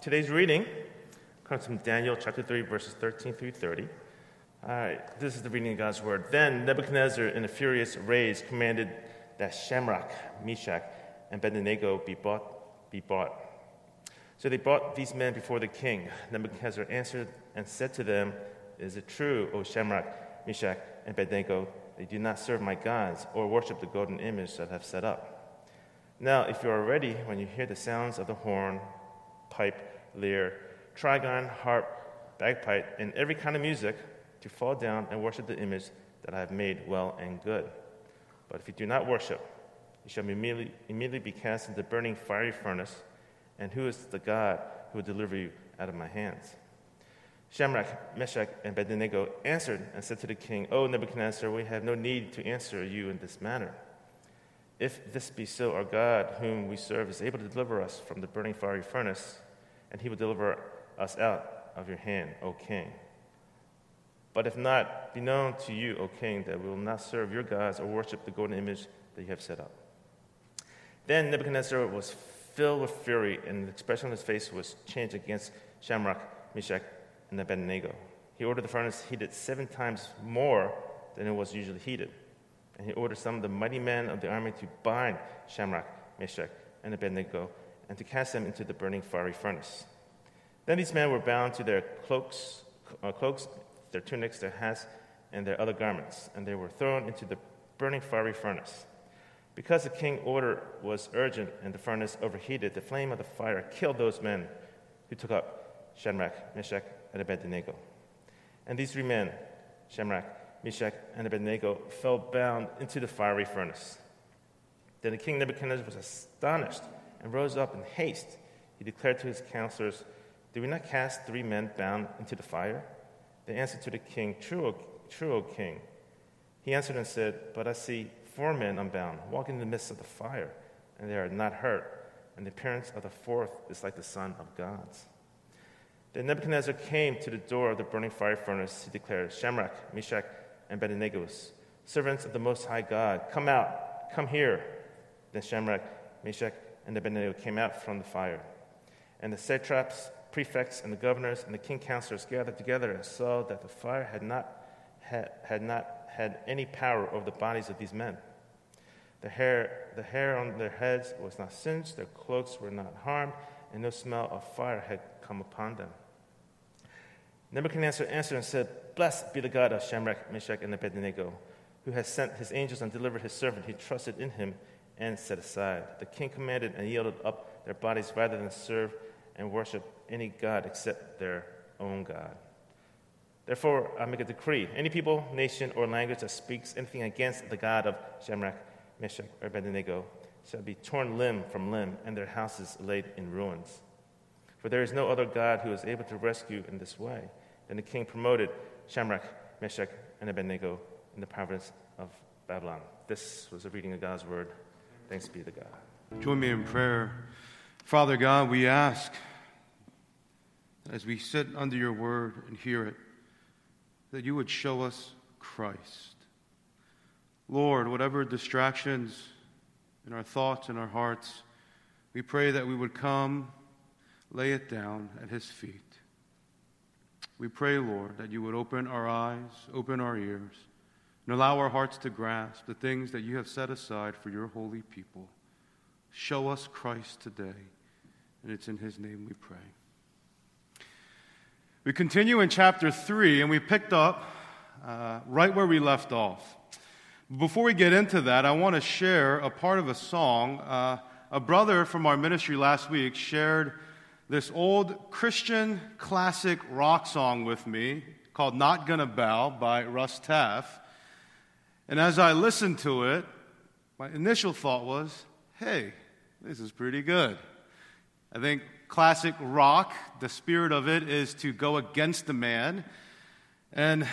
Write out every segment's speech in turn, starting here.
today's reading comes from Daniel chapter 3, verses 13 through 30. All right, this is the reading of God's word. Then Nebuchadnezzar, in a furious rage, commanded that Shadrach, Meshach, and Abednego be bought. Be bought. So they brought these men before the king. Nebuchadnezzar answered and said to them, Is it true, O Shadrach, Meshach, and Abednego, that you do not serve my gods or worship the golden image that I have set up? Now, if you are ready when you hear the sounds of the horn, pipe, lyre, trigon, harp, bagpipe, and every kind of music, to fall down and worship the image that I have made well and good. But if you do not worship, you shall immediately, immediately be cast into the burning fiery furnace. And who is the God who will deliver you out of my hands? Shadrach, Meshach, and Abednego answered and said to the king, O Nebuchadnezzar, we have no need to answer you in this manner. If this be so, our God, whom we serve, is able to deliver us from the burning fiery furnace, and he will deliver us out of your hand, O king. But if not, be known to you, O king, that we will not serve your gods or worship the golden image that you have set up. Then Nebuchadnezzar was filled with fury, and the expression on his face was changed against Shadrach, Meshach, and Abednego. He ordered the furnace heated seven times more than it was usually heated. And he ordered some of the mighty men of the army to bind Shadrach, Meshach, and Abednego and to cast them into the burning fiery furnace. Then these men were bound to their cloaks, uh, cloaks their tunics, their hats, and their other garments, and they were thrown into the burning fiery furnace. Because the king's order was urgent and the furnace overheated, the flame of the fire killed those men who took up Shadrach, Meshach, and Abednego. And these three men, Shadrach, Meshach, and Abednego, fell bound into the fiery furnace. Then the king Nebuchadnezzar was astonished and rose up in haste. He declared to his counselors, Did we not cast three men bound into the fire? They answered to the king, True, o, true, o king. He answered and said, But I see four men unbound, walking in the midst of the fire, and they are not hurt, and the appearance of the fourth is like the Son of God's. Then Nebuchadnezzar came to the door of the burning fire furnace. He declared, Shadrach, Meshach, and Abednego, servants of the Most High God, come out, come here. Then Shadrach, Meshach, and Abednego came out from the fire. And the satraps prefects and the governors and the king counselors gathered together and saw that the fire had not had, had not had any power over the bodies of these men. The hair, the hair on their heads was not singed, their cloaks were not harmed, and no smell of fire had come upon them. Nebuchadnezzar answered and said, Blessed be the God of Shadrach, Meshach, and Abednego, who has sent his angels and delivered his servant. He trusted in him and set aside. The king commanded and yielded up their bodies rather than serve and worship any God except their own God. Therefore, I make a decree any people, nation, or language that speaks anything against the God of Shadrach, Meshach, or Abednego shall be torn limb from limb, and their houses laid in ruins. For there is no other God who is able to rescue in this way. Then the king promoted Shadrach, Meshach, and Abednego in the province of Babylon. This was a reading of God's word. Thanks be to God. Join me in prayer. Father God, we ask as we sit under your word and hear it, that you would show us Christ. Lord, whatever distractions in our thoughts and our hearts, we pray that we would come, lay it down at his feet. We pray, Lord, that you would open our eyes, open our ears, and allow our hearts to grasp the things that you have set aside for your holy people. Show us Christ today, and it's in his name we pray. We continue in chapter 3, and we picked up uh, right where we left off. Before we get into that, I want to share a part of a song. Uh, a brother from our ministry last week shared this old Christian classic rock song with me called Not Gonna Bow by Russ Taff. And as I listened to it, my initial thought was, hey, this is pretty good. I think classic rock, the spirit of it is to go against the man. And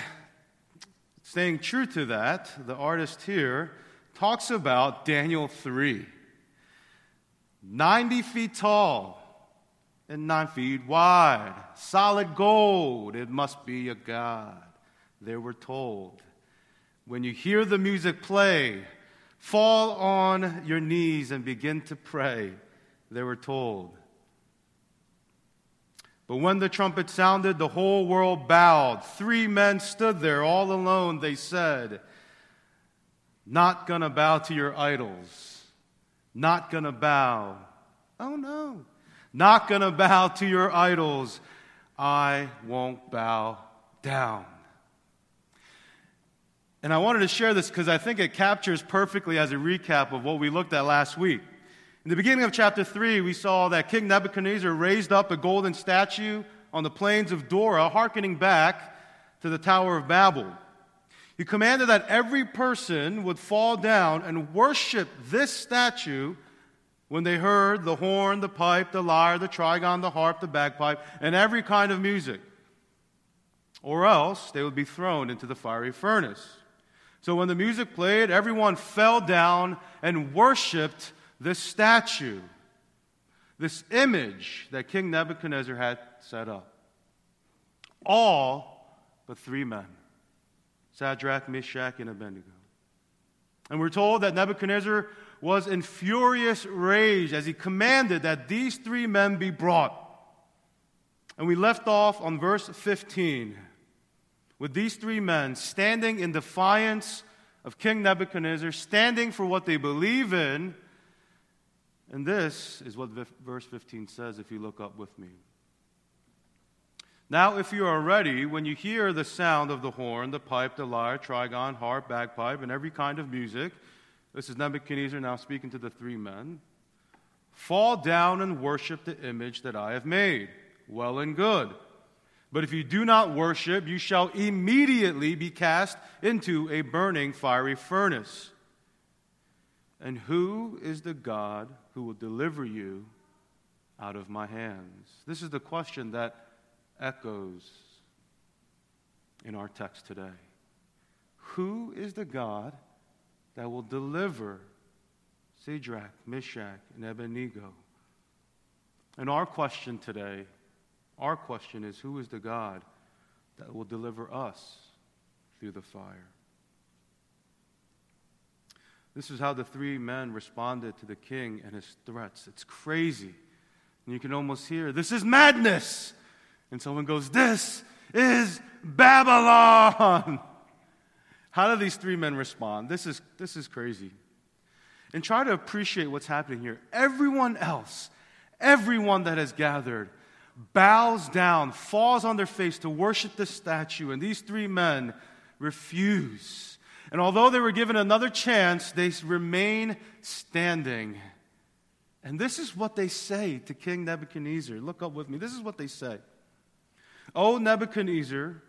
staying true to that, the artist here talks about Daniel 3. 90 feet tall and 9 feet wide, solid gold, it must be a God. They were told. When you hear the music play, fall on your knees and begin to pray. They were told. But when the trumpet sounded, the whole world bowed. Three men stood there all alone. They said, Not gonna bow to your idols. Not gonna bow. Oh no. Not gonna bow to your idols. I won't bow down. And I wanted to share this because I think it captures perfectly as a recap of what we looked at last week. In the beginning of chapter 3, we saw that King Nebuchadnezzar raised up a golden statue on the plains of Dura, hearkening back to the Tower of Babel. He commanded that every person would fall down and worship this statue when they heard the horn, the pipe, the lyre, the trigon, the harp, the bagpipe, and every kind of music. Or else they would be thrown into the fiery furnace. So when the music played, everyone fell down and worshiped this statue, this image that King Nebuchadnezzar had set up. All but three men Shadrach, Meshach, and Abednego. And we're told that Nebuchadnezzar was in furious rage as he commanded that these three men be brought. And we left off on verse 15 with these three men standing in defiance of King Nebuchadnezzar, standing for what they believe in and this is what verse 15 says if you look up with me. Now, if you are ready, when you hear the sound of the horn, the pipe, the lyre, trigon, harp, bagpipe, and every kind of music, this is Nebuchadnezzar now speaking to the three men, fall down and worship the image that I have made. Well and good. But if you do not worship, you shall immediately be cast into a burning fiery furnace. And who is the God who will deliver you out of my hands? This is the question that echoes in our text today. Who is the God that will deliver Shadrach, Meshach, and Abednego? And our question today, our question is who is the God that will deliver us through the fire? This is how the three men responded to the king and his threats. It's crazy. And you can almost hear, This is madness. And someone goes, This is Babylon. How do these three men respond? This is, this is crazy. And try to appreciate what's happening here. Everyone else, everyone that has gathered, bows down, falls on their face to worship the statue, and these three men refuse. And although they were given another chance, they remain standing. And this is what they say to King Nebuchadnezzar. Look up with me. This is what they say O Nebuchadnezzar,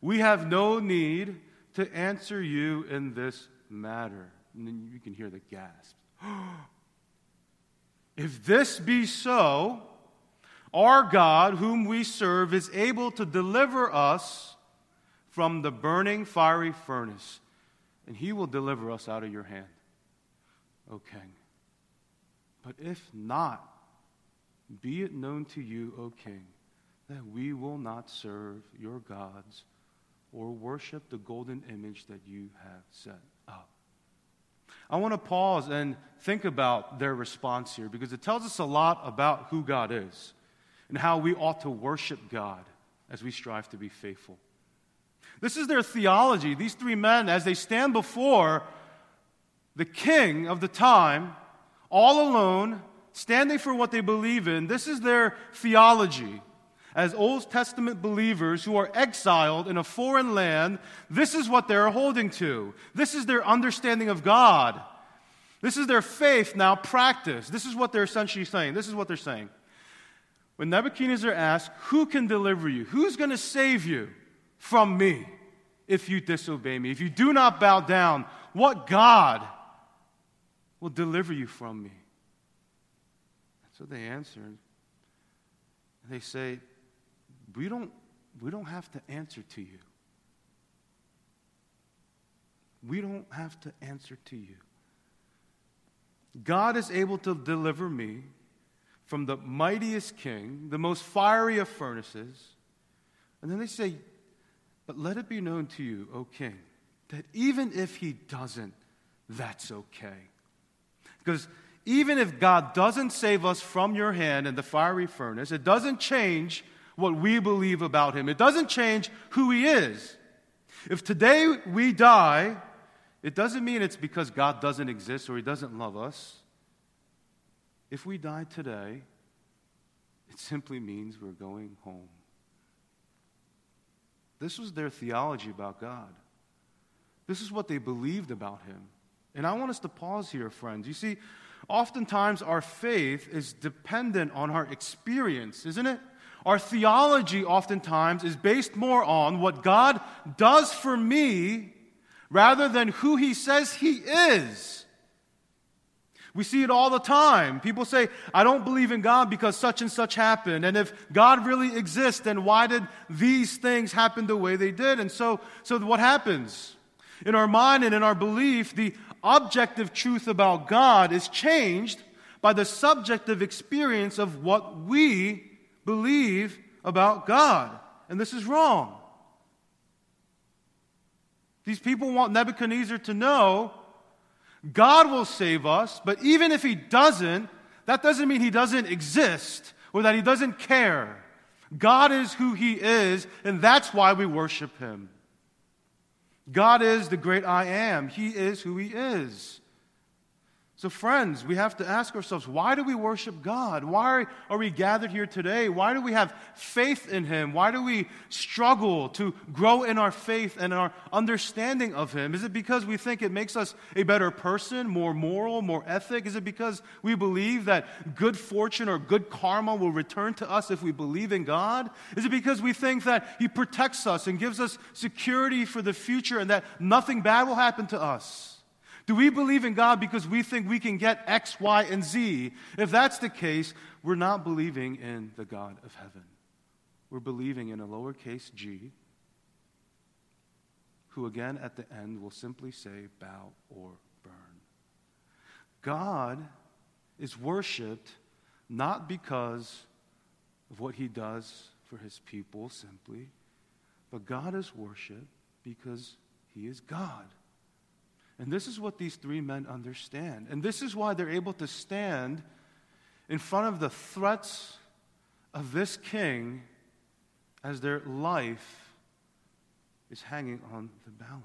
we have no need to answer you in this matter. And then you can hear the gasp. if this be so, our God, whom we serve, is able to deliver us from the burning fiery furnace and he will deliver us out of your hand, O king. But if not, be it known to you, O king, that we will not serve your gods or worship the golden image that you have set up. I want to pause and think about their response here because it tells us a lot about who God is and how we ought to worship God as we strive to be faithful. This is their theology. These three men, as they stand before the king of the time, all alone, standing for what they believe in, this is their theology. As Old Testament believers who are exiled in a foreign land, this is what they're holding to. This is their understanding of God. This is their faith now practiced. This is what they're essentially saying. This is what they're saying. When Nebuchadnezzar asks, Who can deliver you? Who's going to save you? from me if you disobey me. If you do not bow down, what God will deliver you from me? So they answer. They say, we don't, we don't have to answer to you. We don't have to answer to you. God is able to deliver me from the mightiest king, the most fiery of furnaces. And then they say, but let it be known to you, O king, that even if he doesn't, that's okay. Because even if God doesn't save us from your hand in the fiery furnace, it doesn't change what we believe about him. It doesn't change who he is. If today we die, it doesn't mean it's because God doesn't exist or he doesn't love us. If we die today, it simply means we're going home. This was their theology about God. This is what they believed about him. And I want us to pause here, friends. You see, oftentimes our faith is dependent on our experience, isn't it? Our theology oftentimes is based more on what God does for me rather than who he says he is. We see it all the time. People say, I don't believe in God because such and such happened. And if God really exists, then why did these things happen the way they did? And so, so what happens? In our mind and in our belief, the objective truth about God is changed by the subjective experience of what we believe about God. And this is wrong. These people want Nebuchadnezzar to know God will save us, but even if he doesn't, that doesn't mean he doesn't exist or that he doesn't care. God is who he is, and that's why we worship him. God is the great I am. He is who He is. So, friends, we have to ask ourselves why do we worship God? Why are we gathered here today? Why do we have faith in Him? Why do we struggle to grow in our faith and our understanding of Him? Is it because we think it makes us a better person, more moral, more ethic? Is it because we believe that good fortune or good karma will return to us if we believe in God? Is it because we think that He protects us and gives us security for the future and that nothing bad will happen to us? Do we believe in God because we think we can get X, Y, and Z? If that's the case, we're not believing in the God of heaven. We're believing in a lowercase g, who again at the end will simply say, bow or burn. God is worshiped not because of what he does for his people simply, but God is worshiped because he is God. And this is what these three men understand. And this is why they're able to stand in front of the threats of this king as their life is hanging on the balance.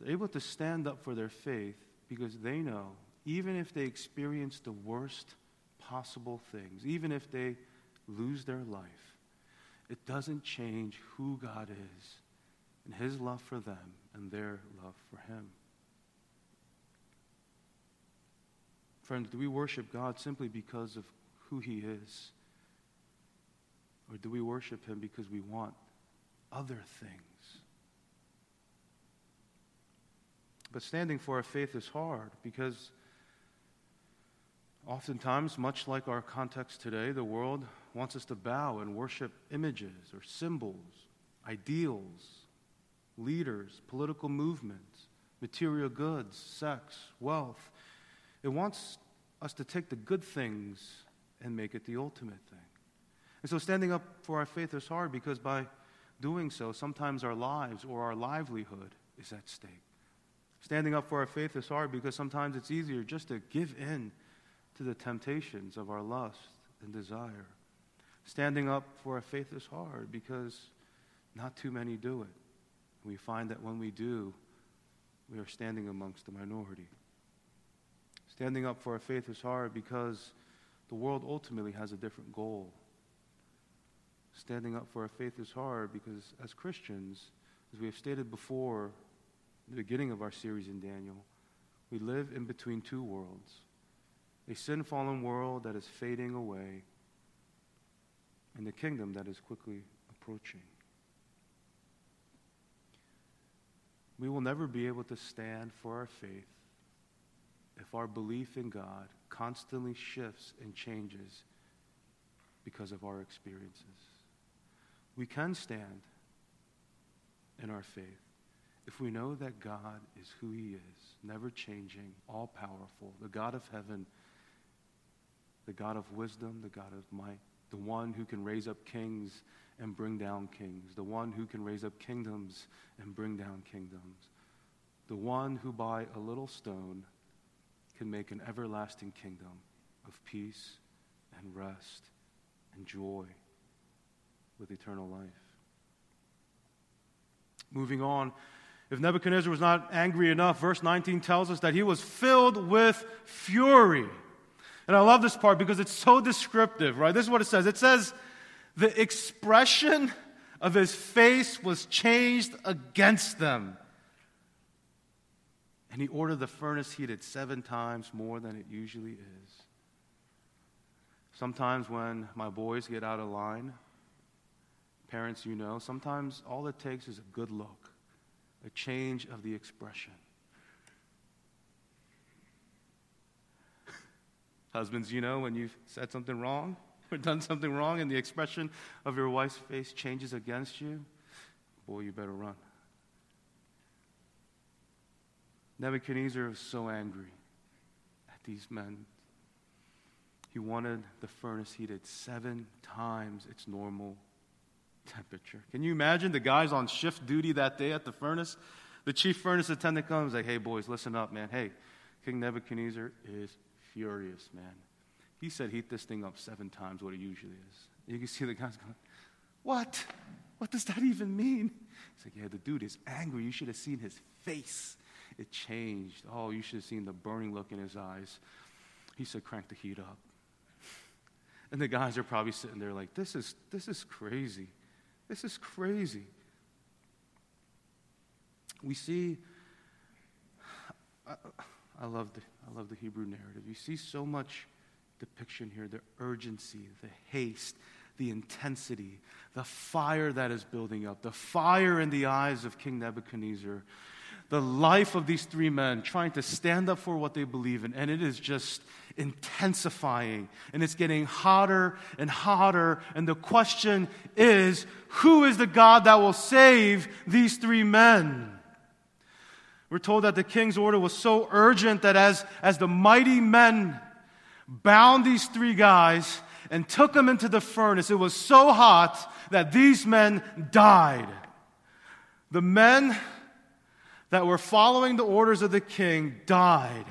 They're able to stand up for their faith because they know, even if they experience the worst possible things, even if they lose their life, it doesn't change who God is and his love for them and their love for him. Friends, do we worship God simply because of who he is? Or do we worship him because we want other things? But standing for our faith is hard because oftentimes, much like our context today, the world wants us to bow and worship images or symbols, ideals, leaders, political movements, material goods, sex, wealth. It wants us to take the good things and make it the ultimate thing. And so standing up for our faith is hard because by doing so, sometimes our lives or our livelihood is at stake. Standing up for our faith is hard because sometimes it's easier just to give in to the temptations of our lust and desire. Standing up for our faith is hard because not too many do it we find that when we do, we are standing amongst the minority. Standing up for our faith is hard because the world ultimately has a different goal. Standing up for our faith is hard because, as Christians, as we have stated before, in the beginning of our series in Daniel, we live in between two worlds a sin fallen world that is fading away, and the kingdom that is quickly approaching. We will never be able to stand for our faith if our belief in God constantly shifts and changes because of our experiences. We can stand in our faith if we know that God is who He is, never changing, all powerful, the God of heaven, the God of wisdom, the God of might, the one who can raise up kings and bring down kings, the one who can raise up kingdoms and bring down kingdoms, the one who by a little stone can make an everlasting kingdom of peace and rest and joy with eternal life. Moving on, if Nebuchadnezzar was not angry enough, verse 19 tells us that he was filled with fury. And I love this part because it's so descriptive, right? This is what it says it says, the expression of his face was changed against them. And he ordered the furnace heated seven times more than it usually is. Sometimes when my boys get out of line, parents, you know, sometimes all it takes is a good look, a change of the expression. Husbands, you know, when you've said something wrong or done something wrong and the expression of your wife's face changes against you, boy, you better run. Nebuchadnezzar was so angry at these men. He wanted the furnace heated seven times its normal temperature. Can you imagine the guys on shift duty that day at the furnace? The chief furnace attendant comes like, "Hey boys, listen up, man. Hey, King Nebuchadnezzar is furious, man. He said heat this thing up seven times what it usually is." You can see the guys going, "What? What does that even mean?" He's like, "Yeah, the dude is angry. You should have seen his face. It changed. Oh, you should have seen the burning look in his eyes." He said, "Crank the heat up." And the guys are probably sitting there like, "This is this is crazy." This is crazy. We see, I, I, love the, I love the Hebrew narrative. You see so much depiction here the urgency, the haste, the intensity, the fire that is building up, the fire in the eyes of King Nebuchadnezzar the life of these three men trying to stand up for what they believe in, and it is just intensifying and it's getting hotter and hotter. And the question is who is the God that will save these three men? We're told that the king's order was so urgent that as, as the mighty men bound these three guys and took them into the furnace, it was so hot that these men died. The men that were following the orders of the king died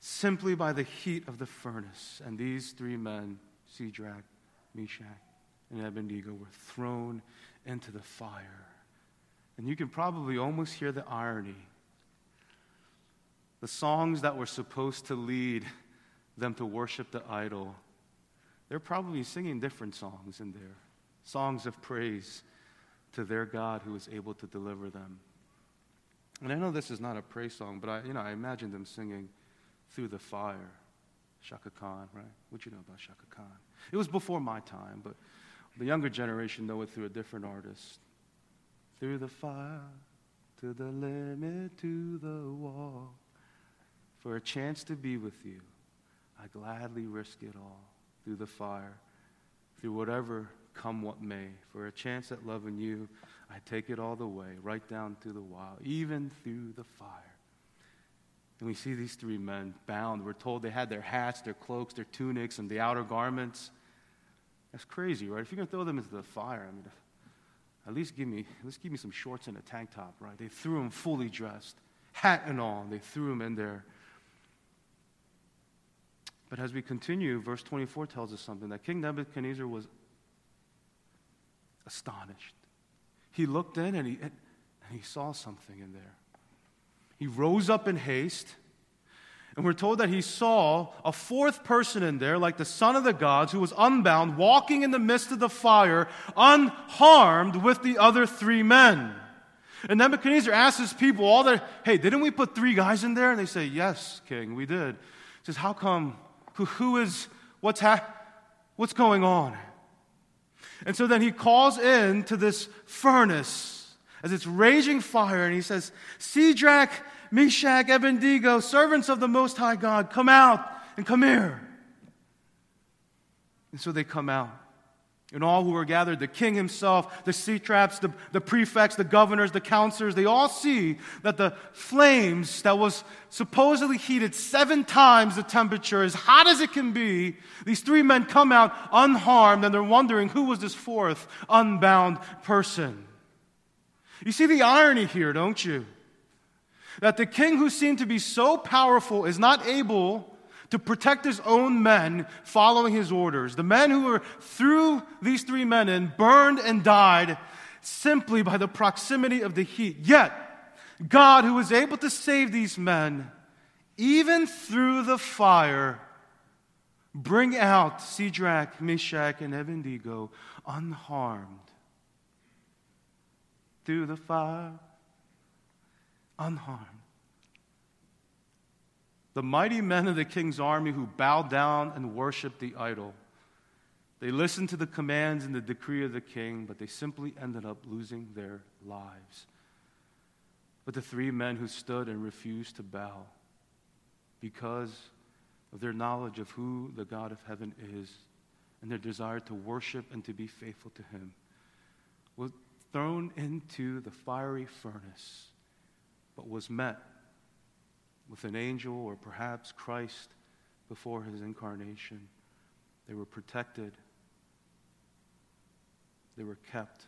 simply by the heat of the furnace. And these three men, Shadrach, Meshach, and Abednego, were thrown into the fire. And you can probably almost hear the irony. The songs that were supposed to lead them to worship the idol, they're probably singing different songs in there songs of praise to their God who was able to deliver them. And I know this is not a praise song, but I, you know, I imagine them singing through the fire. Chaka Khan, right? What you know about Chaka Khan? It was before my time, but the younger generation know it through a different artist. Through the fire, to the limit, to the wall. For a chance to be with you, I gladly risk it all. Through the fire, through whatever come what may. For a chance at loving you, I take it all the way, right down to the wild, even through the fire. And we see these three men bound. We're told they had their hats, their cloaks, their tunics, and the outer garments. That's crazy, right? If you're going to throw them into the fire, I mean, at least give me, at least give me some shorts and a tank top, right? They threw him fully dressed, hat and all. They threw him in there. But as we continue, verse 24 tells us something that King Nebuchadnezzar was astonished. He looked in and he, and he saw something in there. He rose up in haste, and we're told that he saw a fourth person in there, like the son of the gods, who was unbound, walking in the midst of the fire, unharmed with the other three men. And Nebuchadnezzar asks his people, all their, hey, didn't we put three guys in there? And they say, yes, king, we did. He says, how come? Who, who is, what's, ha- what's going on? And so then he calls in to this furnace as it's raging fire, and he says, Shadrach, Meshach, Abednego, servants of the Most High God, come out and come here. And so they come out. And all who are gathered, the king himself, the satraps, the, the prefects, the governors, the counselors, they all see that the flames that was supposedly heated seven times the temperature, as hot as it can be, these three men come out unharmed and they're wondering who was this fourth unbound person. You see the irony here, don't you? That the king who seemed to be so powerful is not able to protect his own men following his orders. The men who were threw these three men in burned and died simply by the proximity of the heat. Yet, God, who was able to save these men, even through the fire, bring out Shadrach, Meshach, and Abednego unharmed. Through the fire, unharmed. The mighty men of the king's army who bowed down and worshiped the idol. They listened to the commands and the decree of the king, but they simply ended up losing their lives. But the three men who stood and refused to bow because of their knowledge of who the God of heaven is and their desire to worship and to be faithful to him were thrown into the fiery furnace, but was met with an angel or perhaps Christ before his incarnation. They were protected they were kept.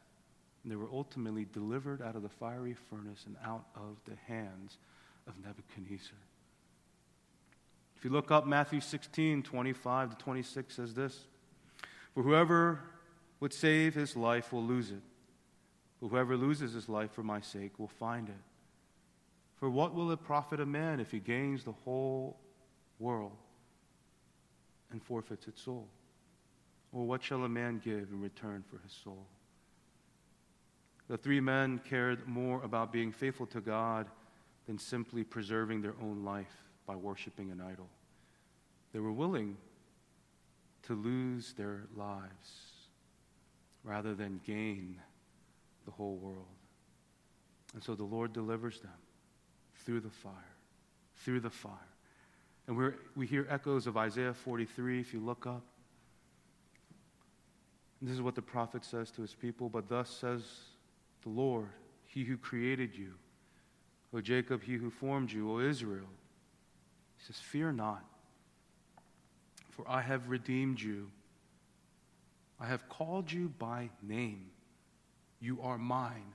And they were ultimately delivered out of the fiery furnace and out of the hands of Nebuchadnezzar. If you look up Matthew 16, 25 to 26 says this For whoever would save his life will lose it. But whoever loses his life for my sake will find it. For what will it profit a man if he gains the whole world and forfeits its soul? Or what shall a man give in return for his soul? The three men cared more about being faithful to God than simply preserving their own life by worshiping an idol. They were willing to lose their lives rather than gain the whole world. And so the Lord delivers them through the fire, through the fire. And we we hear echoes of Isaiah 43 if you look up. This is what the prophet says to his people. But thus says the Lord, He who created you, O Jacob, He who formed you, O Israel. He says, Fear not, for I have redeemed you. I have called you by name. You are mine.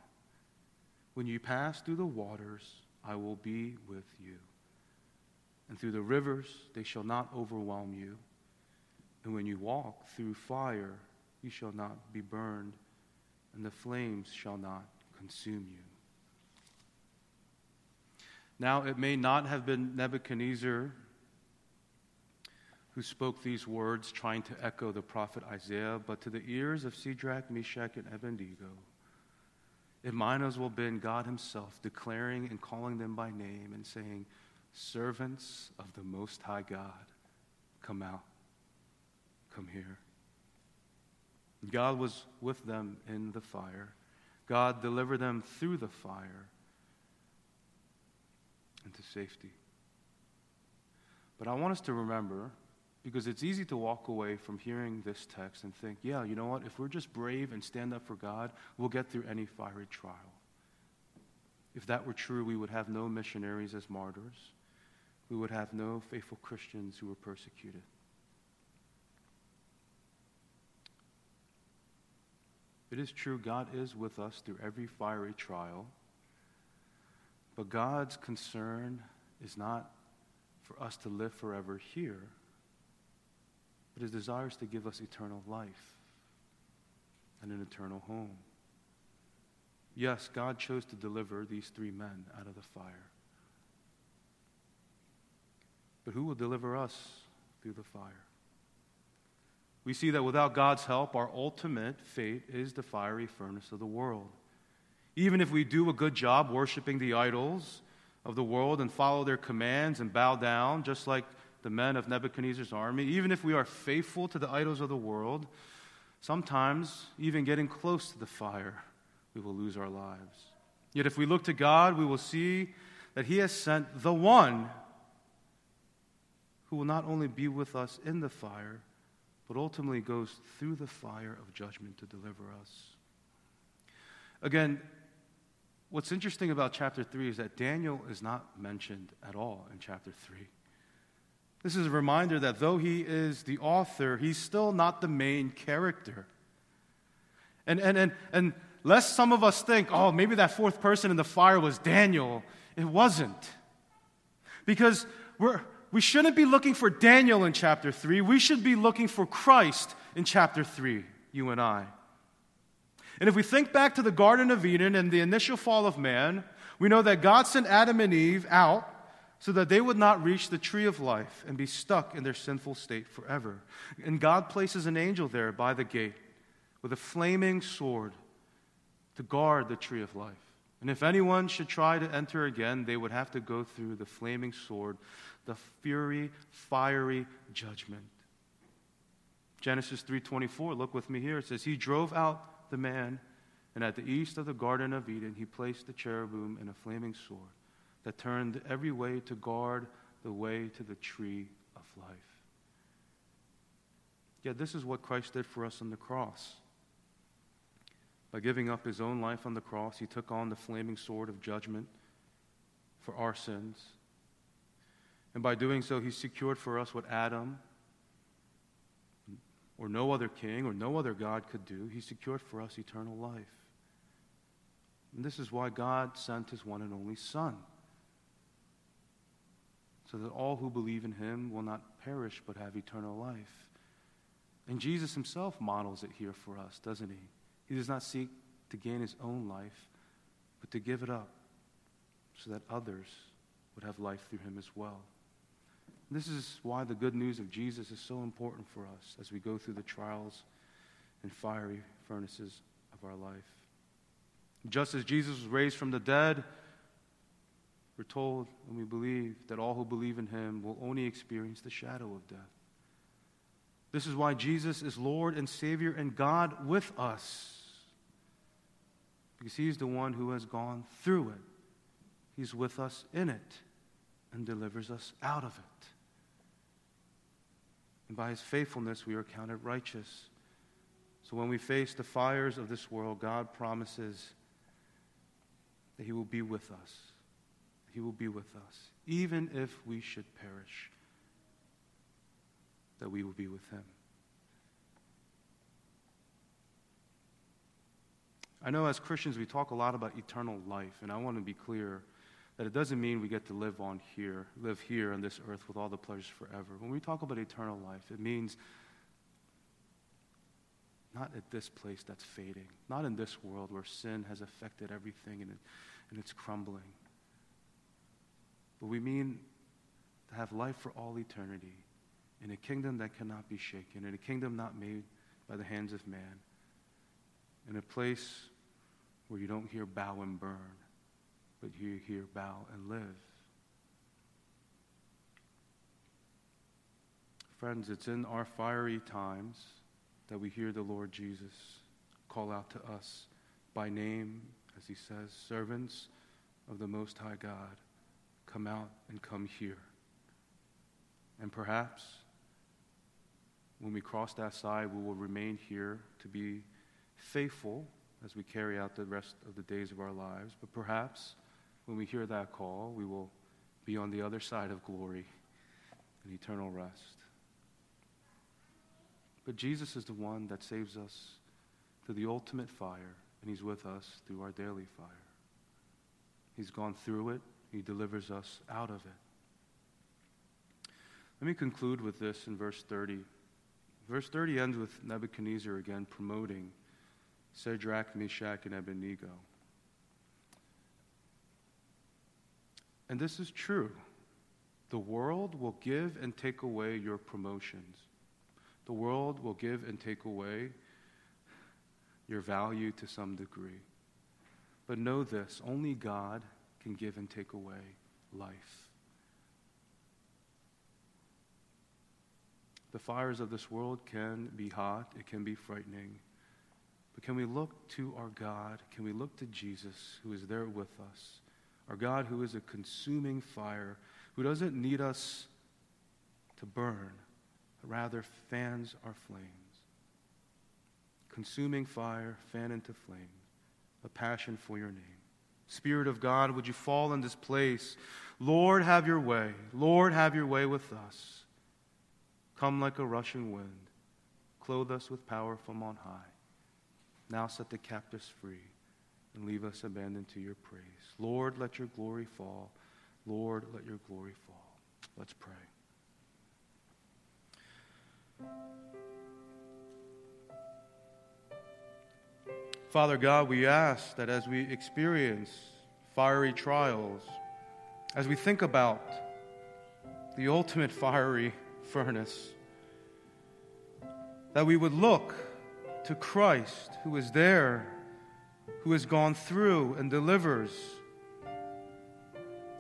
When you pass through the waters, I will be with you. And through the rivers, they shall not overwhelm you. And when you walk through fire, you shall not be burned, and the flames shall not consume you. Now, it may not have been Nebuchadnezzar who spoke these words, trying to echo the prophet Isaiah, but to the ears of Shadrach, Meshach, and Abednego, it might as well been God Himself declaring and calling them by name and saying, Servants of the Most High God, come out, come here. God was with them in the fire. God delivered them through the fire into safety. But I want us to remember, because it's easy to walk away from hearing this text and think, yeah, you know what? If we're just brave and stand up for God, we'll get through any fiery trial. If that were true, we would have no missionaries as martyrs. We would have no faithful Christians who were persecuted. It is true, God is with us through every fiery trial. But God's concern is not for us to live forever here, but his desire is to give us eternal life and an eternal home. Yes, God chose to deliver these three men out of the fire. But who will deliver us through the fire? we see that without God's help, our ultimate fate is the fiery furnace of the world. Even if we do a good job worshiping the idols of the world and follow their commands and bow down, just like the men of Nebuchadnezzar's army, even if we are faithful to the idols of the world, sometimes, even getting close to the fire, we will lose our lives. Yet if we look to God, we will see that He has sent the one who will not only be with us in the fire, but ultimately goes through the fire of judgment to deliver us. Again, what's interesting about chapter 3 is that Daniel is not mentioned at all in chapter 3. This is a reminder that though he is the author, he's still not the main character. And, and, and, and lest some of us think, oh, maybe that fourth person in the fire was Daniel, it wasn't. Because we're, we shouldn't be looking for Daniel in chapter 3. We should be looking for Christ in chapter 3, you and I. And if we think back to the Garden of Eden and the initial fall of man, we know that God sent Adam and Eve out so that they would not reach the tree of life and be stuck in their sinful state forever. And God places an angel there by the gate with a flaming sword to guard the tree of life. And if anyone should try to enter again, they would have to go through the flaming sword, the fury, fiery judgment. Genesis 3:24, look with me here. It says he drove out the man and at the east of the garden of Eden he placed the cherubim and a flaming sword that turned every way to guard the way to the tree of life. Yet this is what Christ did for us on the cross. By giving up his own life on the cross, he took on the flaming sword of judgment for our sins. And by doing so, he secured for us what Adam or no other king or no other God could do. He secured for us eternal life. And this is why God sent his one and only Son, so that all who believe in him will not perish but have eternal life. And Jesus himself models it here for us, doesn't he? He does not seek to gain his own life, but to give it up so that others would have life through him as well. And this is why the good news of Jesus is so important for us as we go through the trials and fiery furnaces of our life. Just as Jesus was raised from the dead, we're told and we believe that all who believe in him will only experience the shadow of death. This is why Jesus is Lord and Savior and God with us because He's the one who has gone through it. He's with us in it and delivers us out of it. And by His faithfulness, we are counted righteous. So when we face the fires of this world, God promises that He will be with us. He will be with us. Even if we should perish, that we will be with Him. I know as Christians we talk a lot about eternal life, and I want to be clear that it doesn't mean we get to live on here, live here on this earth with all the pleasures forever. When we talk about eternal life, it means not at this place that's fading, not in this world where sin has affected everything and, it, and it's crumbling. But we mean to have life for all eternity in a kingdom that cannot be shaken, in a kingdom not made by the hands of man in a place where you don't hear bow and burn, but you hear bow and live. Friends, it's in our fiery times that we hear the Lord Jesus call out to us by name, as he says, servants of the Most High God, come out and come here. And perhaps when we cross that side, we will remain here to be faithful as we carry out the rest of the days of our lives. But perhaps when we hear that call, we will be on the other side of glory and eternal rest. But Jesus is the one that saves us through the ultimate fire, and He's with us through our daily fire. He's gone through it, He delivers us out of it. Let me conclude with this in verse 30. Verse 30 ends with Nebuchadnezzar again promoting Shadrach, Meshach, and Abednego. And this is true. The world will give and take away your promotions. The world will give and take away your value to some degree. But know this only God can give and take away life. The fires of this world can be hot, it can be frightening. But can we look to our God? Can we look to Jesus, who is there with us? Our God, who is a consuming fire, who doesn't need us to burn, but rather fans our flames. Consuming fire, fan into flame, a passion for your name. Spirit of God, would you fall in this place? Lord, have your way. Lord, have your way with us. Come like a rushing wind. Clothe us with power from on high. Now set the captives free and leave us abandoned to your praise. Lord, let your glory fall. Lord, let your glory fall. Let's pray. Father God, we ask that as we experience fiery trials, as we think about the ultimate fiery furnace, that we would look to Christ who is there, who has gone through and delivers,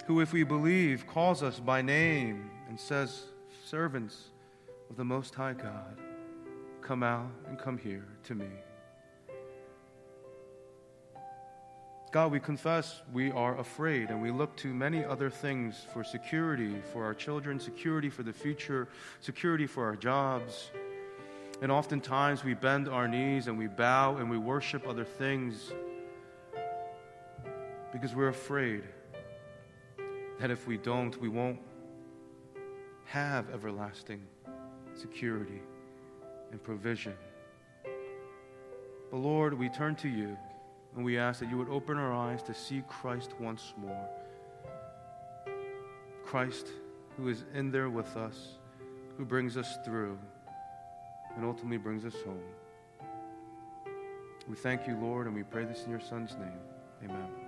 who, if we believe, calls us by name and says, Servants of the Most High God, come out and come here to me. God, we confess we are afraid and we look to many other things for security for our children, security for the future, security for our jobs. And oftentimes we bend our knees and we bow and we worship other things because we're afraid that if we don't, we won't have everlasting security and provision. But Lord, we turn to you. And we ask that you would open our eyes to see Christ once more. Christ, who is in there with us, who brings us through, and ultimately brings us home. We thank you, Lord, and we pray this in your Son's name. Amen.